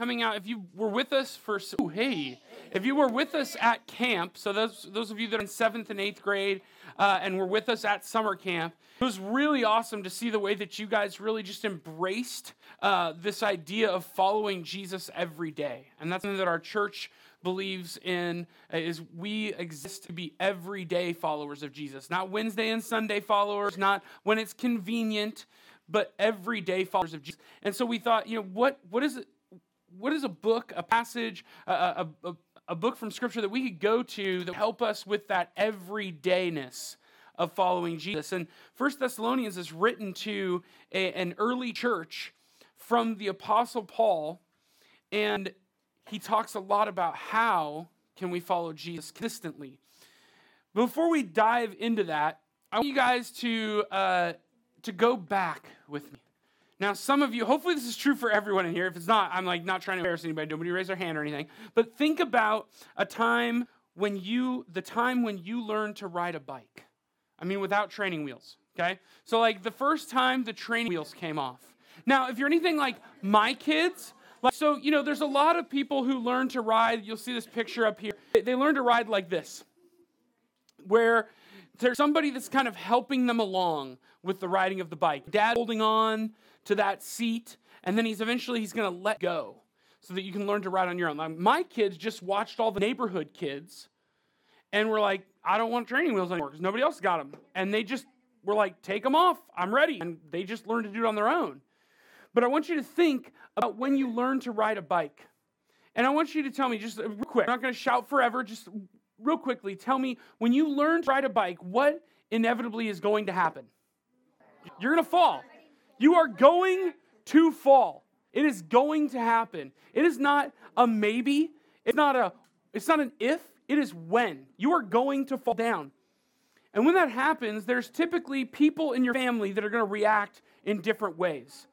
coming out, if you were with us for, oh, hey, if you were with us at camp, so those, those of you that are in seventh and eighth grade uh, and were with us at summer camp, it was really awesome to see the way that you guys really just embraced uh, this idea of following Jesus every day. And that's something that our church believes in uh, is we exist to be everyday followers of Jesus, not Wednesday and Sunday followers, not when it's convenient, but everyday followers of Jesus. And so we thought, you know, what what is it what is a book, a passage, a, a, a, book from Scripture that we could go to that help us with that everydayness of following Jesus? And First Thessalonians is written to a, an early church from the Apostle Paul, and he talks a lot about how can we follow Jesus consistently. Before we dive into that, I want you guys to uh, to go back with me now, some of you, hopefully this is true for everyone in here. If it's not, I'm like not trying to embarrass anybody. Nobody raise their hand or anything. But think about a time when you, the time when you learned to ride a bike. I mean, without training wheels, okay? So, like the first time the training wheels came off. Now, if you're anything like my kids, like, so, you know, there's a lot of people who learn to ride. You'll see this picture up here. They learn to ride like this, where there's somebody that's kind of helping them along with the riding of the bike. Dad holding on, to that seat, and then he's eventually he's going to let go so that you can learn to ride on your own. Like my kids just watched all the neighborhood kids and were like, I don't want training wheels anymore because nobody else got them. And they just were like, take them off. I'm ready. And they just learned to do it on their own. But I want you to think about when you learn to ride a bike. And I want you to tell me just real quick, I'm not going to shout forever, just real quickly, tell me when you learn to ride a bike, what inevitably is going to happen? You're going to fall. You are going to fall. It is going to happen. It is not a maybe. It's not a it's not an if, it is when. You are going to fall down. And when that happens, there's typically people in your family that are going to react in different ways.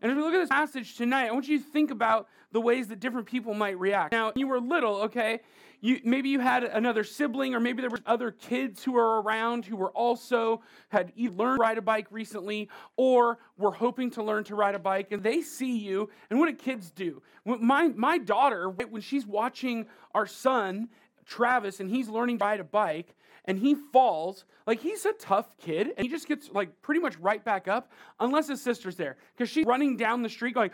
And as we look at this passage tonight, I want you to think about the ways that different people might react. Now, you were little, okay? You, maybe you had another sibling, or maybe there were other kids who were around who were also had learned to ride a bike recently, or were hoping to learn to ride a bike, and they see you. And what do kids do? My my daughter, when she's watching our son Travis, and he's learning to ride a bike, and he falls, like he's a tough kid, and he just gets like pretty much right back up, unless his sister's there, because she's running down the street going,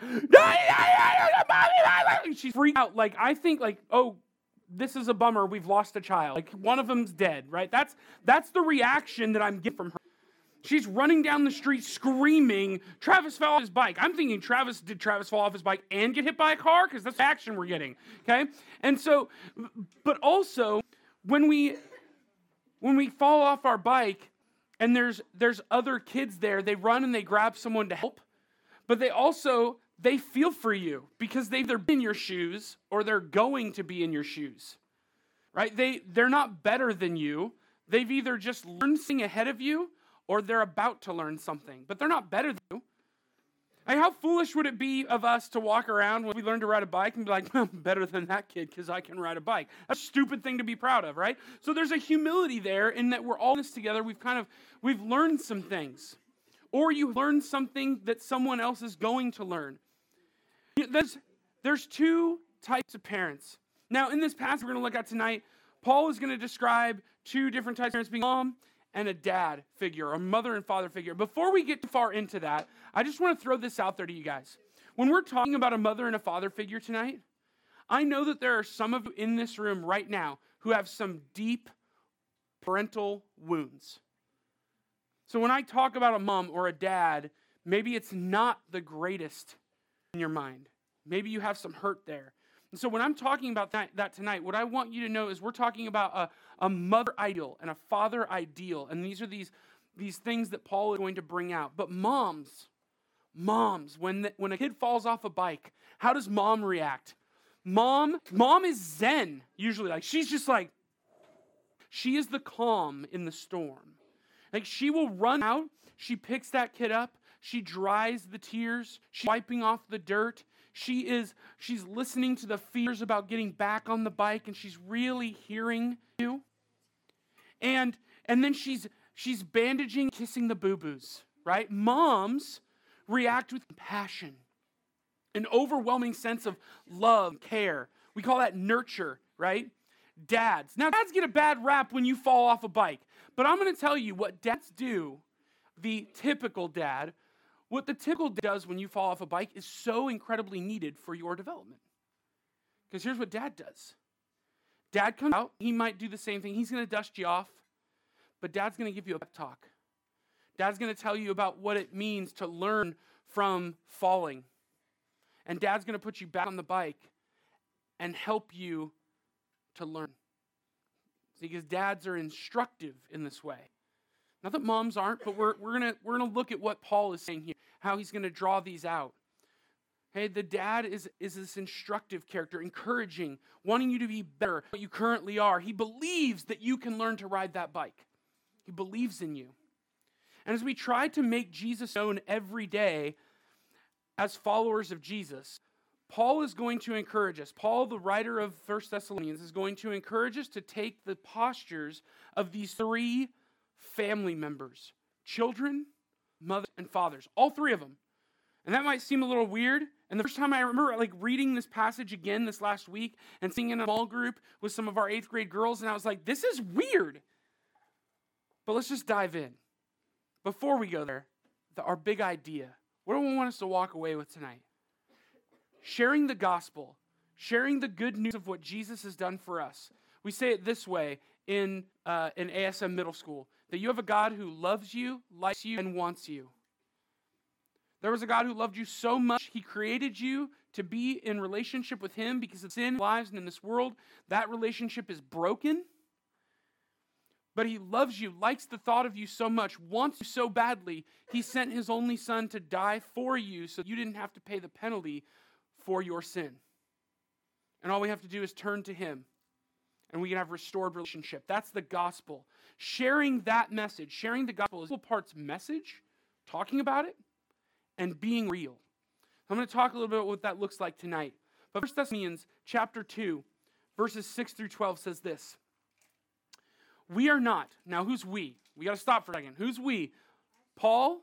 she's freaked out. Like I think, like oh, this is a bummer. We've lost a child. Like one of them's dead, right? That's that's the reaction that I'm getting from her. She's running down the street screaming, Travis fell off his bike. I'm thinking, Travis, did Travis fall off his bike and get hit by a car? Because that's the action we're getting. Okay? And so, but also, when we when we fall off our bike and there's there's other kids there, they run and they grab someone to help, but they also they feel for you because they've either been in your shoes or they're going to be in your shoes. Right? They they're not better than you. They've either just learned something ahead of you or they're about to learn something, but they're not better than you. Like, how foolish would it be of us to walk around when we learn to ride a bike and be like, I'm better than that kid because I can ride a bike? That's a stupid thing to be proud of, right? So there's a humility there in that we're all in this together. We've kind of we've learned some things. Or you learn something that someone else is going to learn. There's, there's two types of parents. Now, in this passage we're going to look at tonight, Paul is going to describe two different types of parents being mom and a dad figure, a mother and father figure. Before we get too far into that, I just want to throw this out there to you guys. When we're talking about a mother and a father figure tonight, I know that there are some of you in this room right now who have some deep parental wounds. So when I talk about a mom or a dad, maybe it's not the greatest in your mind. Maybe you have some hurt there. And so when I'm talking about that, that tonight, what I want you to know is we're talking about a, a mother ideal and a father ideal. And these are these, these things that Paul is going to bring out. But moms, moms, when, the, when a kid falls off a bike, how does mom react? Mom, mom is zen, usually. Like she's just like, she is the calm in the storm. Like she will run out, she picks that kid up, she dries the tears, she's wiping off the dirt. She is she's listening to the fears about getting back on the bike and she's really hearing you. And and then she's she's bandaging, kissing the boo-boos, right? Moms react with compassion. an overwhelming sense of love, care. We call that nurture, right? Dads. Now, dads get a bad rap when you fall off a bike, but I'm going to tell you what dads do, the typical dad, what the typical does when you fall off a bike is so incredibly needed for your development. Because here's what dad does dad comes out, he might do the same thing. He's going to dust you off, but dad's going to give you a pep talk. Dad's going to tell you about what it means to learn from falling. And dad's going to put you back on the bike and help you to learn. See, because dads are instructive in this way. Not that moms aren't, but we're, we're going we're gonna look at what Paul is saying here, how he's going to draw these out. Hey, the dad is, is this instructive character, encouraging, wanting you to be better what you currently are. He believes that you can learn to ride that bike. He believes in you. And as we try to make Jesus known every day as followers of Jesus, Paul is going to encourage us. Paul, the writer of First Thessalonians, is going to encourage us to take the postures of these three family members children, mothers, and fathers. All three of them. And that might seem a little weird. And the first time I remember like reading this passage again this last week and seeing in a small group with some of our eighth grade girls, and I was like, this is weird. But let's just dive in. Before we go there, the, our big idea. What do we want us to walk away with tonight? sharing the gospel, sharing the good news of what Jesus has done for us. We say it this way in, uh, in ASM middle school that you have a God who loves you, likes you, and wants you. There was a God who loved you so much, he created you to be in relationship with him because of sin, lives, and in this world, that relationship is broken. But he loves you, likes the thought of you so much, wants you so badly, he sent his only son to die for you so you didn't have to pay the penalty for your sin. And all we have to do is turn to Him, and we can have restored relationship. That's the gospel. Sharing that message, sharing the gospel is equal parts message, talking about it, and being real. I'm going to talk a little bit about what that looks like tonight. But 1 Thessalonians chapter 2, verses 6 through 12 says this. We are not. Now, who's we? We got to stop for a second. Who's we? Paul,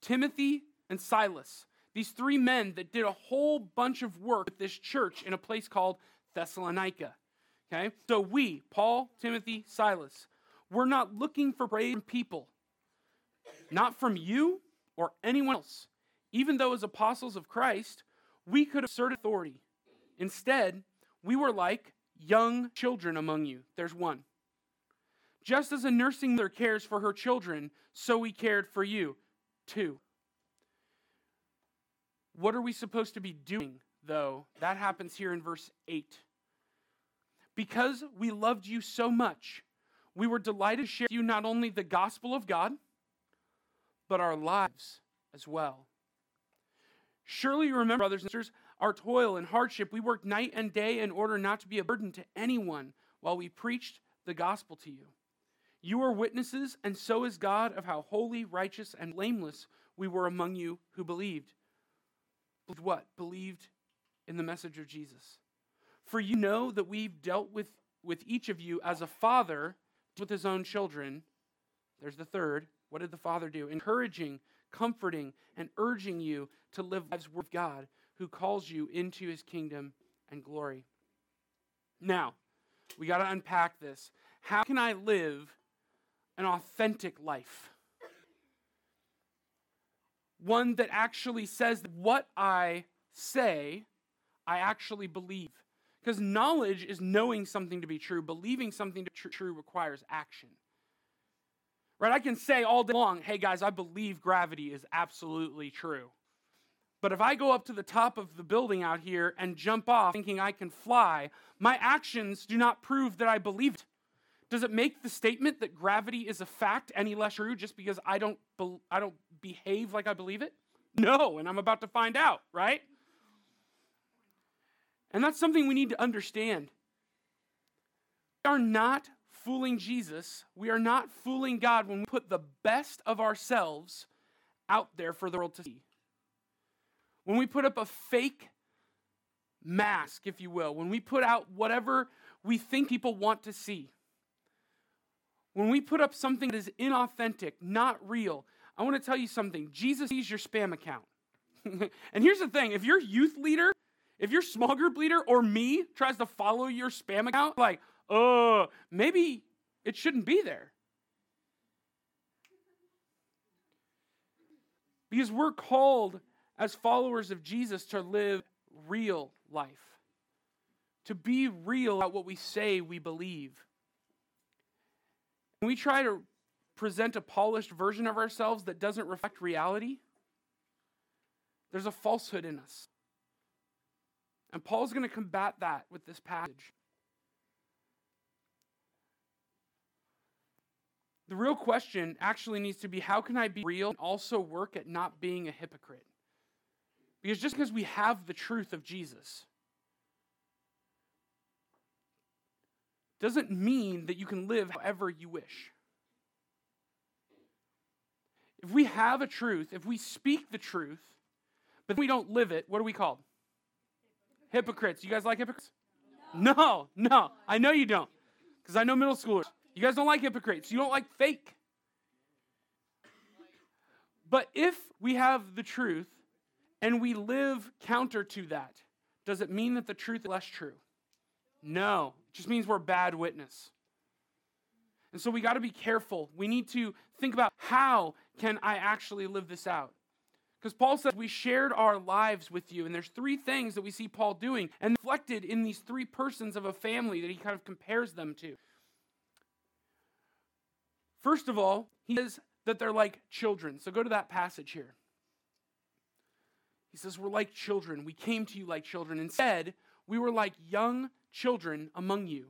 Timothy, and Silas these three men that did a whole bunch of work with this church in a place called Thessalonica. Okay? So we, Paul, Timothy, Silas, we're not looking for praise from people, not from you or anyone else. Even though, as apostles of Christ, we could assert authority. Instead, we were like young children among you. There's one. Just as a nursing mother cares for her children, so we cared for you. Two. What are we supposed to be doing, though? That happens here in verse 8. Because we loved you so much, we were delighted to share with you not only the gospel of God, but our lives as well. Surely you remember, brothers and sisters, our toil and hardship. We worked night and day in order not to be a burden to anyone while we preached the gospel to you. You are witnesses, and so is God, of how holy, righteous, and blameless we were among you who believed. With what? Believed in the message of Jesus. For you know that we've dealt with, with each of you as a father with his own children. There's the third. What did the father do? Encouraging, comforting, and urging you to live lives with God who calls you into his kingdom and glory. Now, we got to unpack this. How can I live an authentic life? one that actually says what I say, I actually believe. Because knowledge is knowing something to be true, believing something to be true requires action. Right? I can say all day long, hey guys, I believe gravity is absolutely true. But if I go up to the top of the building out here and jump off thinking I can fly, my actions do not prove that I believe it. Does it make the statement that gravity is a fact any less true just because I don't, be- I don't behave like I believe it? No, and I'm about to find out, right? And that's something we need to understand. We are not fooling Jesus. We are not fooling God when we put the best of ourselves out there for the world to see. When we put up a fake mask, if you will, when we put out whatever we think people want to see. When we put up something that is inauthentic, not real, I want to tell you something. Jesus sees your spam account. and here's the thing if your youth leader, if your small group leader or me tries to follow your spam account, like, oh, maybe it shouldn't be there. Because we're called as followers of Jesus to live real life, to be real about what we say we believe. When we try to present a polished version of ourselves that doesn't reflect reality, there's a falsehood in us. And Paul's going to combat that with this passage. The real question actually needs to be how can I be real and also work at not being a hypocrite? Because just because we have the truth of Jesus doesn't mean that you can live however you wish. If we have a truth, if we speak the truth, but we don't live it, what are we called? Hypocrites. You guys like hypocrites? No, no. no. I know you don't. Because I know middle schoolers. You guys don't like hypocrites. You don't like fake. But if we have the truth and we live counter to that, does it mean that the truth is less true? No. It just means we're bad witness. And so we got to be careful. We need to think about how can I actually live this out? Because Paul says we shared our lives with you. And there's three things that we see Paul doing and reflected in these three persons of a family that he kind of compares them to. First of all, he says that they're like children. So go to that passage here. He says, We're like children. We came to you like children. Instead, we were like young children among you.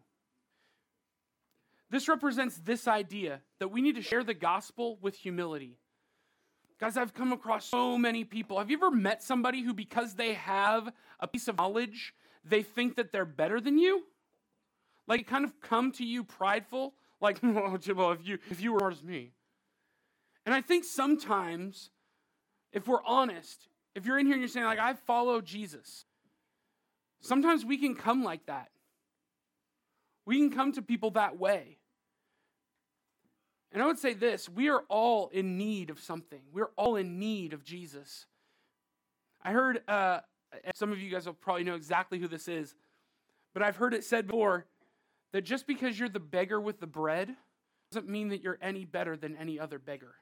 This represents this idea that we need to share the gospel with humility. Guys, I've come across so many people. Have you ever met somebody who, because they have a piece of knowledge, they think that they're better than you? Like, kind of come to you prideful, like, well, if you, if you were as me. And I think sometimes, if we're honest, if you're in here and you're saying, like, I follow Jesus, sometimes we can come like that. We can come to people that way. And I would say this we are all in need of something. We're all in need of Jesus. I heard, uh, some of you guys will probably know exactly who this is, but I've heard it said before that just because you're the beggar with the bread doesn't mean that you're any better than any other beggar.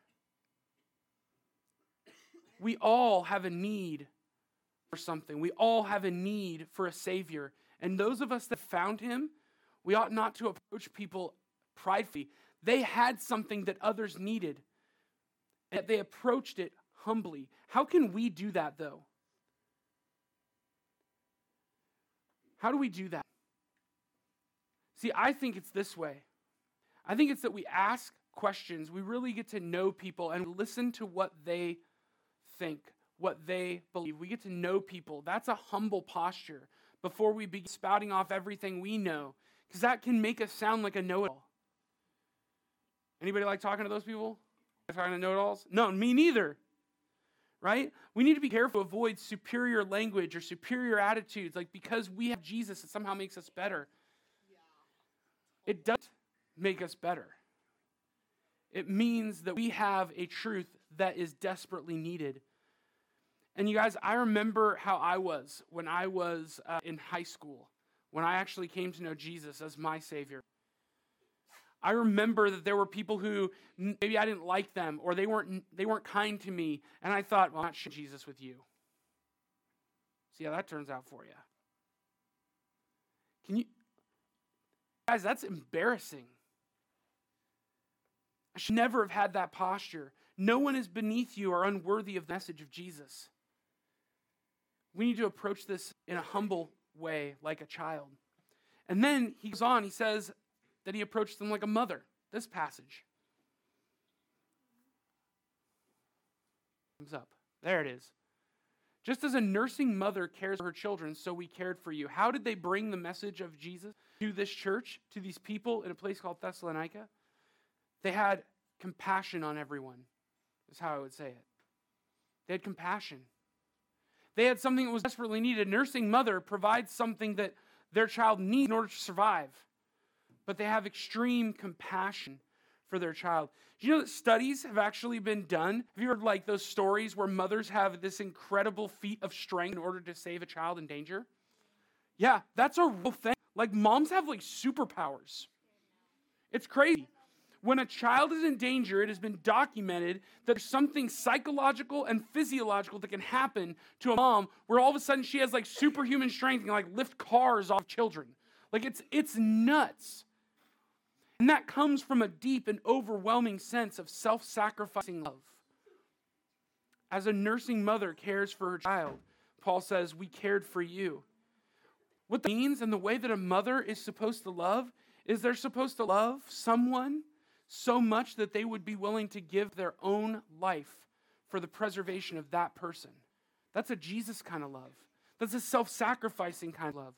We all have a need for something, we all have a need for a Savior. And those of us that found Him, we ought not to approach people pridefully. They had something that others needed, and they approached it humbly. How can we do that, though? How do we do that? See, I think it's this way. I think it's that we ask questions, we really get to know people and listen to what they think, what they believe. We get to know people. That's a humble posture before we begin spouting off everything we know, because that can make us sound like a know it all. Anybody like talking to those people? Talking to know-it-alls? No, me neither. Right? We need to be careful to avoid superior language or superior attitudes. Like because we have Jesus, it somehow makes us better. It doesn't make us better. It means that we have a truth that is desperately needed. And you guys, I remember how I was when I was uh, in high school, when I actually came to know Jesus as my Savior. I remember that there were people who maybe I didn't like them or they weren't they weren't kind to me, and I thought, well, I'm not sharing Jesus with you. See how that turns out for you. Can you guys? That's embarrassing. I should never have had that posture. No one is beneath you or unworthy of the message of Jesus. We need to approach this in a humble way, like a child. And then he goes on, he says, that he approached them like a mother. This passage comes up. There it is. Just as a nursing mother cares for her children, so we cared for you. How did they bring the message of Jesus to this church, to these people in a place called Thessalonica? They had compassion on everyone, is how I would say it. They had compassion. They had something that was desperately needed. A nursing mother provides something that their child needs in order to survive but they have extreme compassion for their child. Do you know that studies have actually been done? Have you heard like those stories where mothers have this incredible feat of strength in order to save a child in danger? Yeah, that's a real thing. Like moms have like superpowers. It's crazy. When a child is in danger, it has been documented that there's something psychological and physiological that can happen to a mom where all of a sudden she has like superhuman strength and like lift cars off children. Like it's it's nuts. And that comes from a deep and overwhelming sense of self-sacrificing love. As a nursing mother cares for her child, Paul says, "We cared for you." What that means and the way that a mother is supposed to love is they're supposed to love someone so much that they would be willing to give their own life for the preservation of that person. That's a Jesus kind of love. That's a self sacrificing kind of love.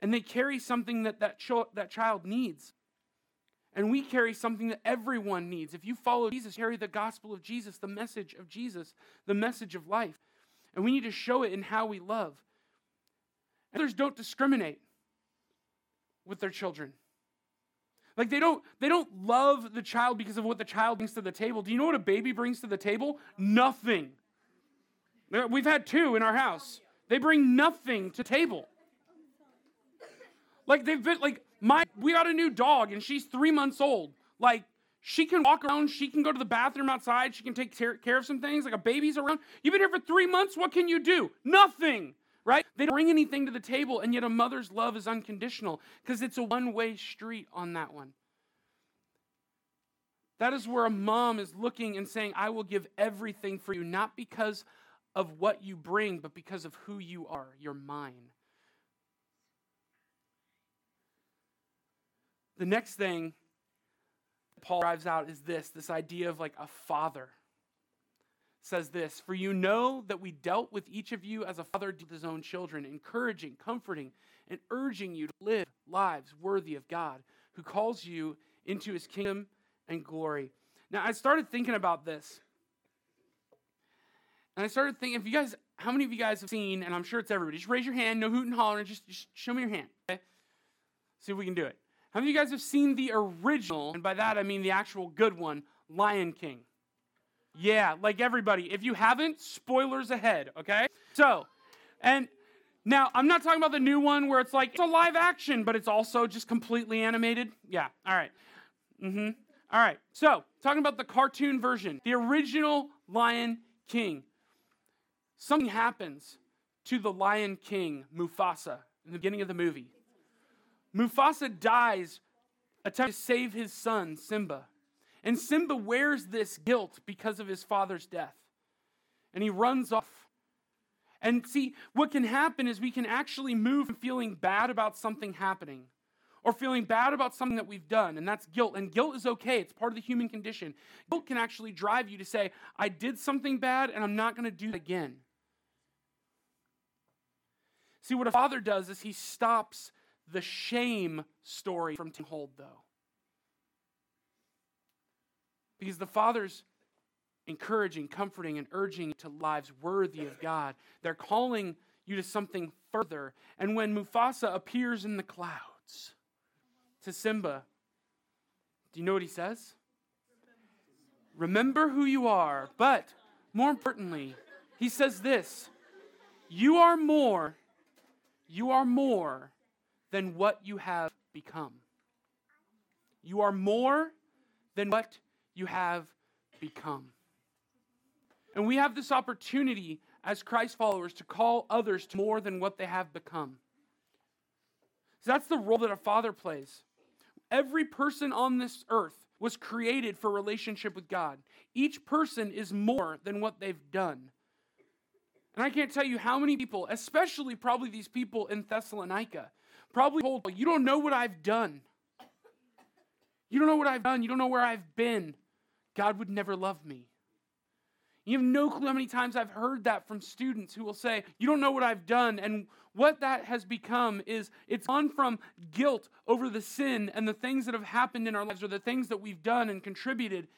And they carry something that that, ch- that child needs. And we carry something that everyone needs. If you follow Jesus, carry the gospel of Jesus, the message of Jesus, the message of life. And we need to show it in how we love. Others don't discriminate with their children. Like they don't they don't love the child because of what the child brings to the table. Do you know what a baby brings to the table? Nothing. We've had two in our house. They bring nothing to table. Like they've been like my we got a new dog and she's 3 months old. Like she can walk around, she can go to the bathroom outside, she can take care of some things like a baby's around. You've been here for 3 months, what can you do? Nothing right? They don't bring anything to the table, and yet a mother's love is unconditional because it's a one way street on that one. That is where a mom is looking and saying, I will give everything for you, not because of what you bring, but because of who you are. You're mine. The next thing Paul drives out is this this idea of like a father says this For you know that we dealt with each of you as a father did his own children, encouraging, comforting, and urging you to live lives worthy of God, who calls you into his kingdom and glory. Now, I started thinking about this. And I started thinking, if you guys, how many of you guys have seen, and I'm sure it's everybody, just raise your hand, no hoot and holler, just, just show me your hand, okay? See if we can do it. How many of you guys have seen the original, and by that I mean the actual good one, Lion King? Yeah, like everybody. If you haven't, spoilers ahead, okay? So, and now I'm not talking about the new one where it's like it's a live action, but it's also just completely animated. Yeah, all right. Mm-hmm. All right. So, talking about the cartoon version, the original Lion King. Something happens to the Lion King, Mufasa, in the beginning of the movie. Mufasa dies attempting to save his son, Simba. And Simba wears this guilt because of his father's death. And he runs off. And see, what can happen is we can actually move from feeling bad about something happening or feeling bad about something that we've done, and that's guilt. And guilt is okay, it's part of the human condition. Guilt can actually drive you to say, I did something bad and I'm not going to do it again. See, what a father does is he stops the shame story from taking hold, though. Because the Father's encouraging, comforting, and urging to lives worthy of God. They're calling you to something further. And when Mufasa appears in the clouds to Simba, do you know what he says? Remember who you are. But more importantly, he says this You are more, you are more than what you have become. You are more than what you have become. And we have this opportunity as Christ followers to call others to more than what they have become. So that's the role that a father plays. Every person on this earth was created for relationship with God. Each person is more than what they've done. And I can't tell you how many people, especially probably these people in Thessalonica, probably told, You don't know what I've done. You don't know what I've done. You don't know where I've been. God would never love me. You have no clue how many times I've heard that from students who will say, You don't know what I've done. And what that has become is it's gone from guilt over the sin and the things that have happened in our lives or the things that we've done and contributed.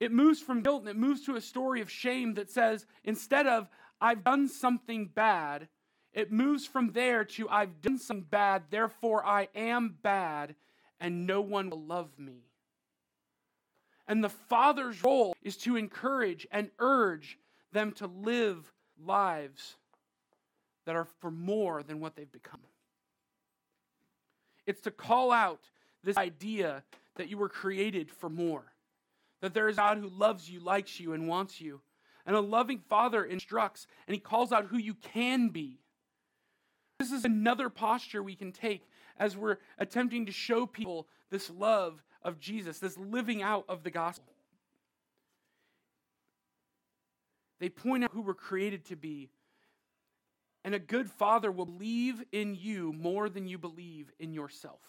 It moves from guilt and it moves to a story of shame that says, instead of, I've done something bad, it moves from there to, I've done something bad, therefore I am bad, and no one will love me. And the father's role is to encourage and urge them to live lives that are for more than what they've become. It's to call out this idea that you were created for more, that there is God who loves you, likes you, and wants you. And a loving father instructs and he calls out who you can be. This is another posture we can take as we're attempting to show people this love of Jesus, this living out of the gospel. They point out who we're created to be. And a good father will believe in you more than you believe in yourself.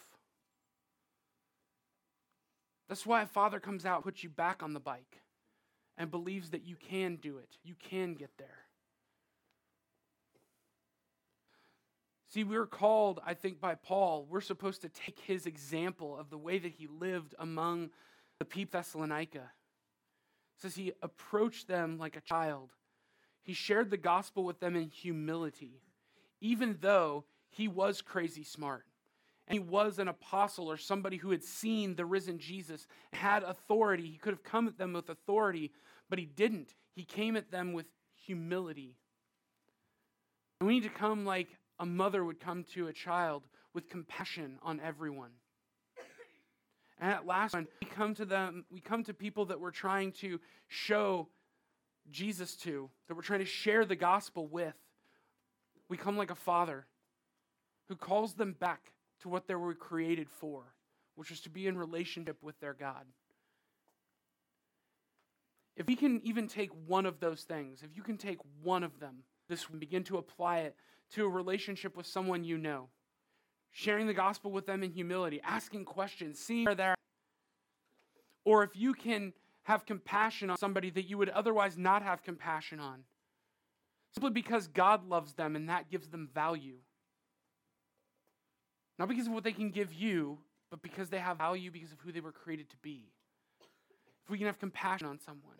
That's why a father comes out, puts you back on the bike, and believes that you can do it. You can get there. See, we're called, I think, by Paul, we're supposed to take his example of the way that he lived among the people Thessalonica. It says he approached them like a child. He shared the gospel with them in humility, even though he was crazy smart. And he was an apostle or somebody who had seen the risen Jesus, had authority. He could have come at them with authority, but he didn't. He came at them with humility. And we need to come like a mother would come to a child with compassion on everyone. And at last, when we come to them, we come to people that we're trying to show Jesus to, that we're trying to share the gospel with. We come like a father who calls them back to what they were created for, which is to be in relationship with their God. If we can even take one of those things, if you can take one of them, this begin to apply it to a relationship with someone you know, sharing the gospel with them in humility, asking questions, seeing where they're or if you can have compassion on somebody that you would otherwise not have compassion on, simply because God loves them and that gives them value. Not because of what they can give you, but because they have value because of who they were created to be. If we can have compassion on someone,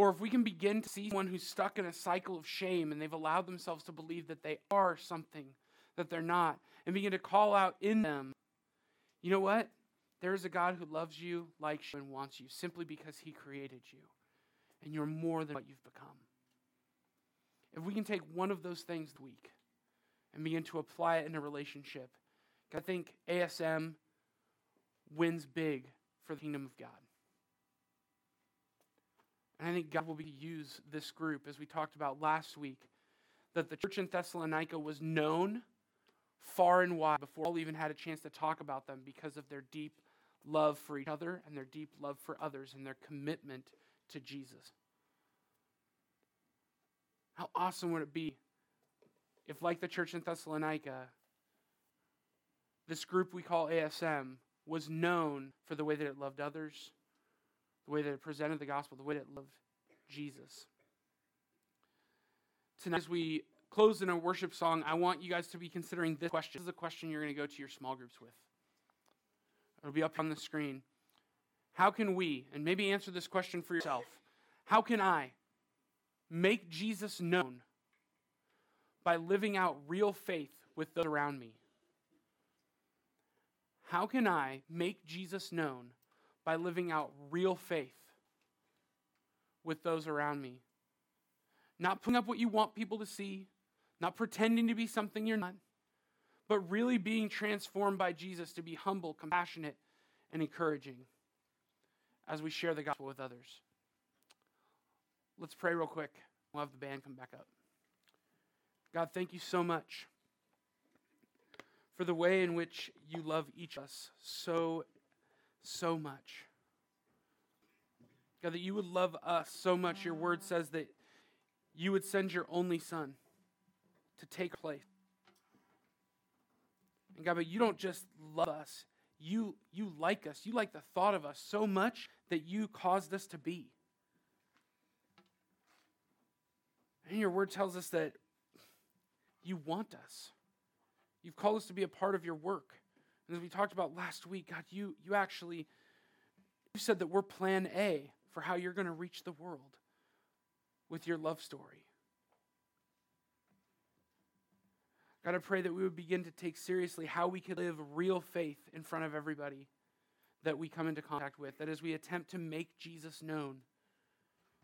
or if we can begin to see someone who's stuck in a cycle of shame and they've allowed themselves to believe that they are something that they're not, and begin to call out in them, you know what? There is a God who loves you, likes you, and wants you simply because he created you. And you're more than what you've become. If we can take one of those things this week and begin to apply it in a relationship, I think ASM wins big for the kingdom of God. And I think God will be use this group, as we talked about last week, that the church in Thessalonica was known far and wide before Paul even had a chance to talk about them because of their deep love for each other and their deep love for others and their commitment to Jesus. How awesome would it be if, like the church in Thessalonica, this group we call ASM was known for the way that it loved others, the way that it presented the gospel, the way that it loved Jesus. Tonight, as we close in a worship song, I want you guys to be considering this question. This is a question you're going to go to your small groups with. It'll be up on the screen. How can we, and maybe answer this question for yourself, how can I make Jesus known by living out real faith with those around me? How can I make Jesus known by living out real faith with those around me? Not putting up what you want people to see, not pretending to be something you're not, but really being transformed by Jesus to be humble, compassionate, and encouraging as we share the gospel with others. Let's pray real quick. We'll have the band come back up. God, thank you so much for the way in which you love each of us so, so much. God, that you would love us so much. Your word says that you would send your only son to take place. And God, but you don't just love us, you, you like us. You like the thought of us so much that you caused us to be. And your word tells us that you want us. You've called us to be a part of your work. And as we talked about last week, God, you, you actually you said that we're plan A for how you're going to reach the world with your love story. God, I pray that we would begin to take seriously how we can live real faith in front of everybody that we come into contact with. That as we attempt to make Jesus known,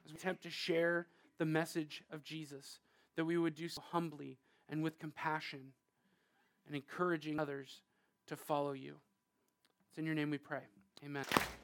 as we attempt to share the message of Jesus, that we would do so humbly and with compassion and encouraging others to follow you. It's in your name we pray. Amen.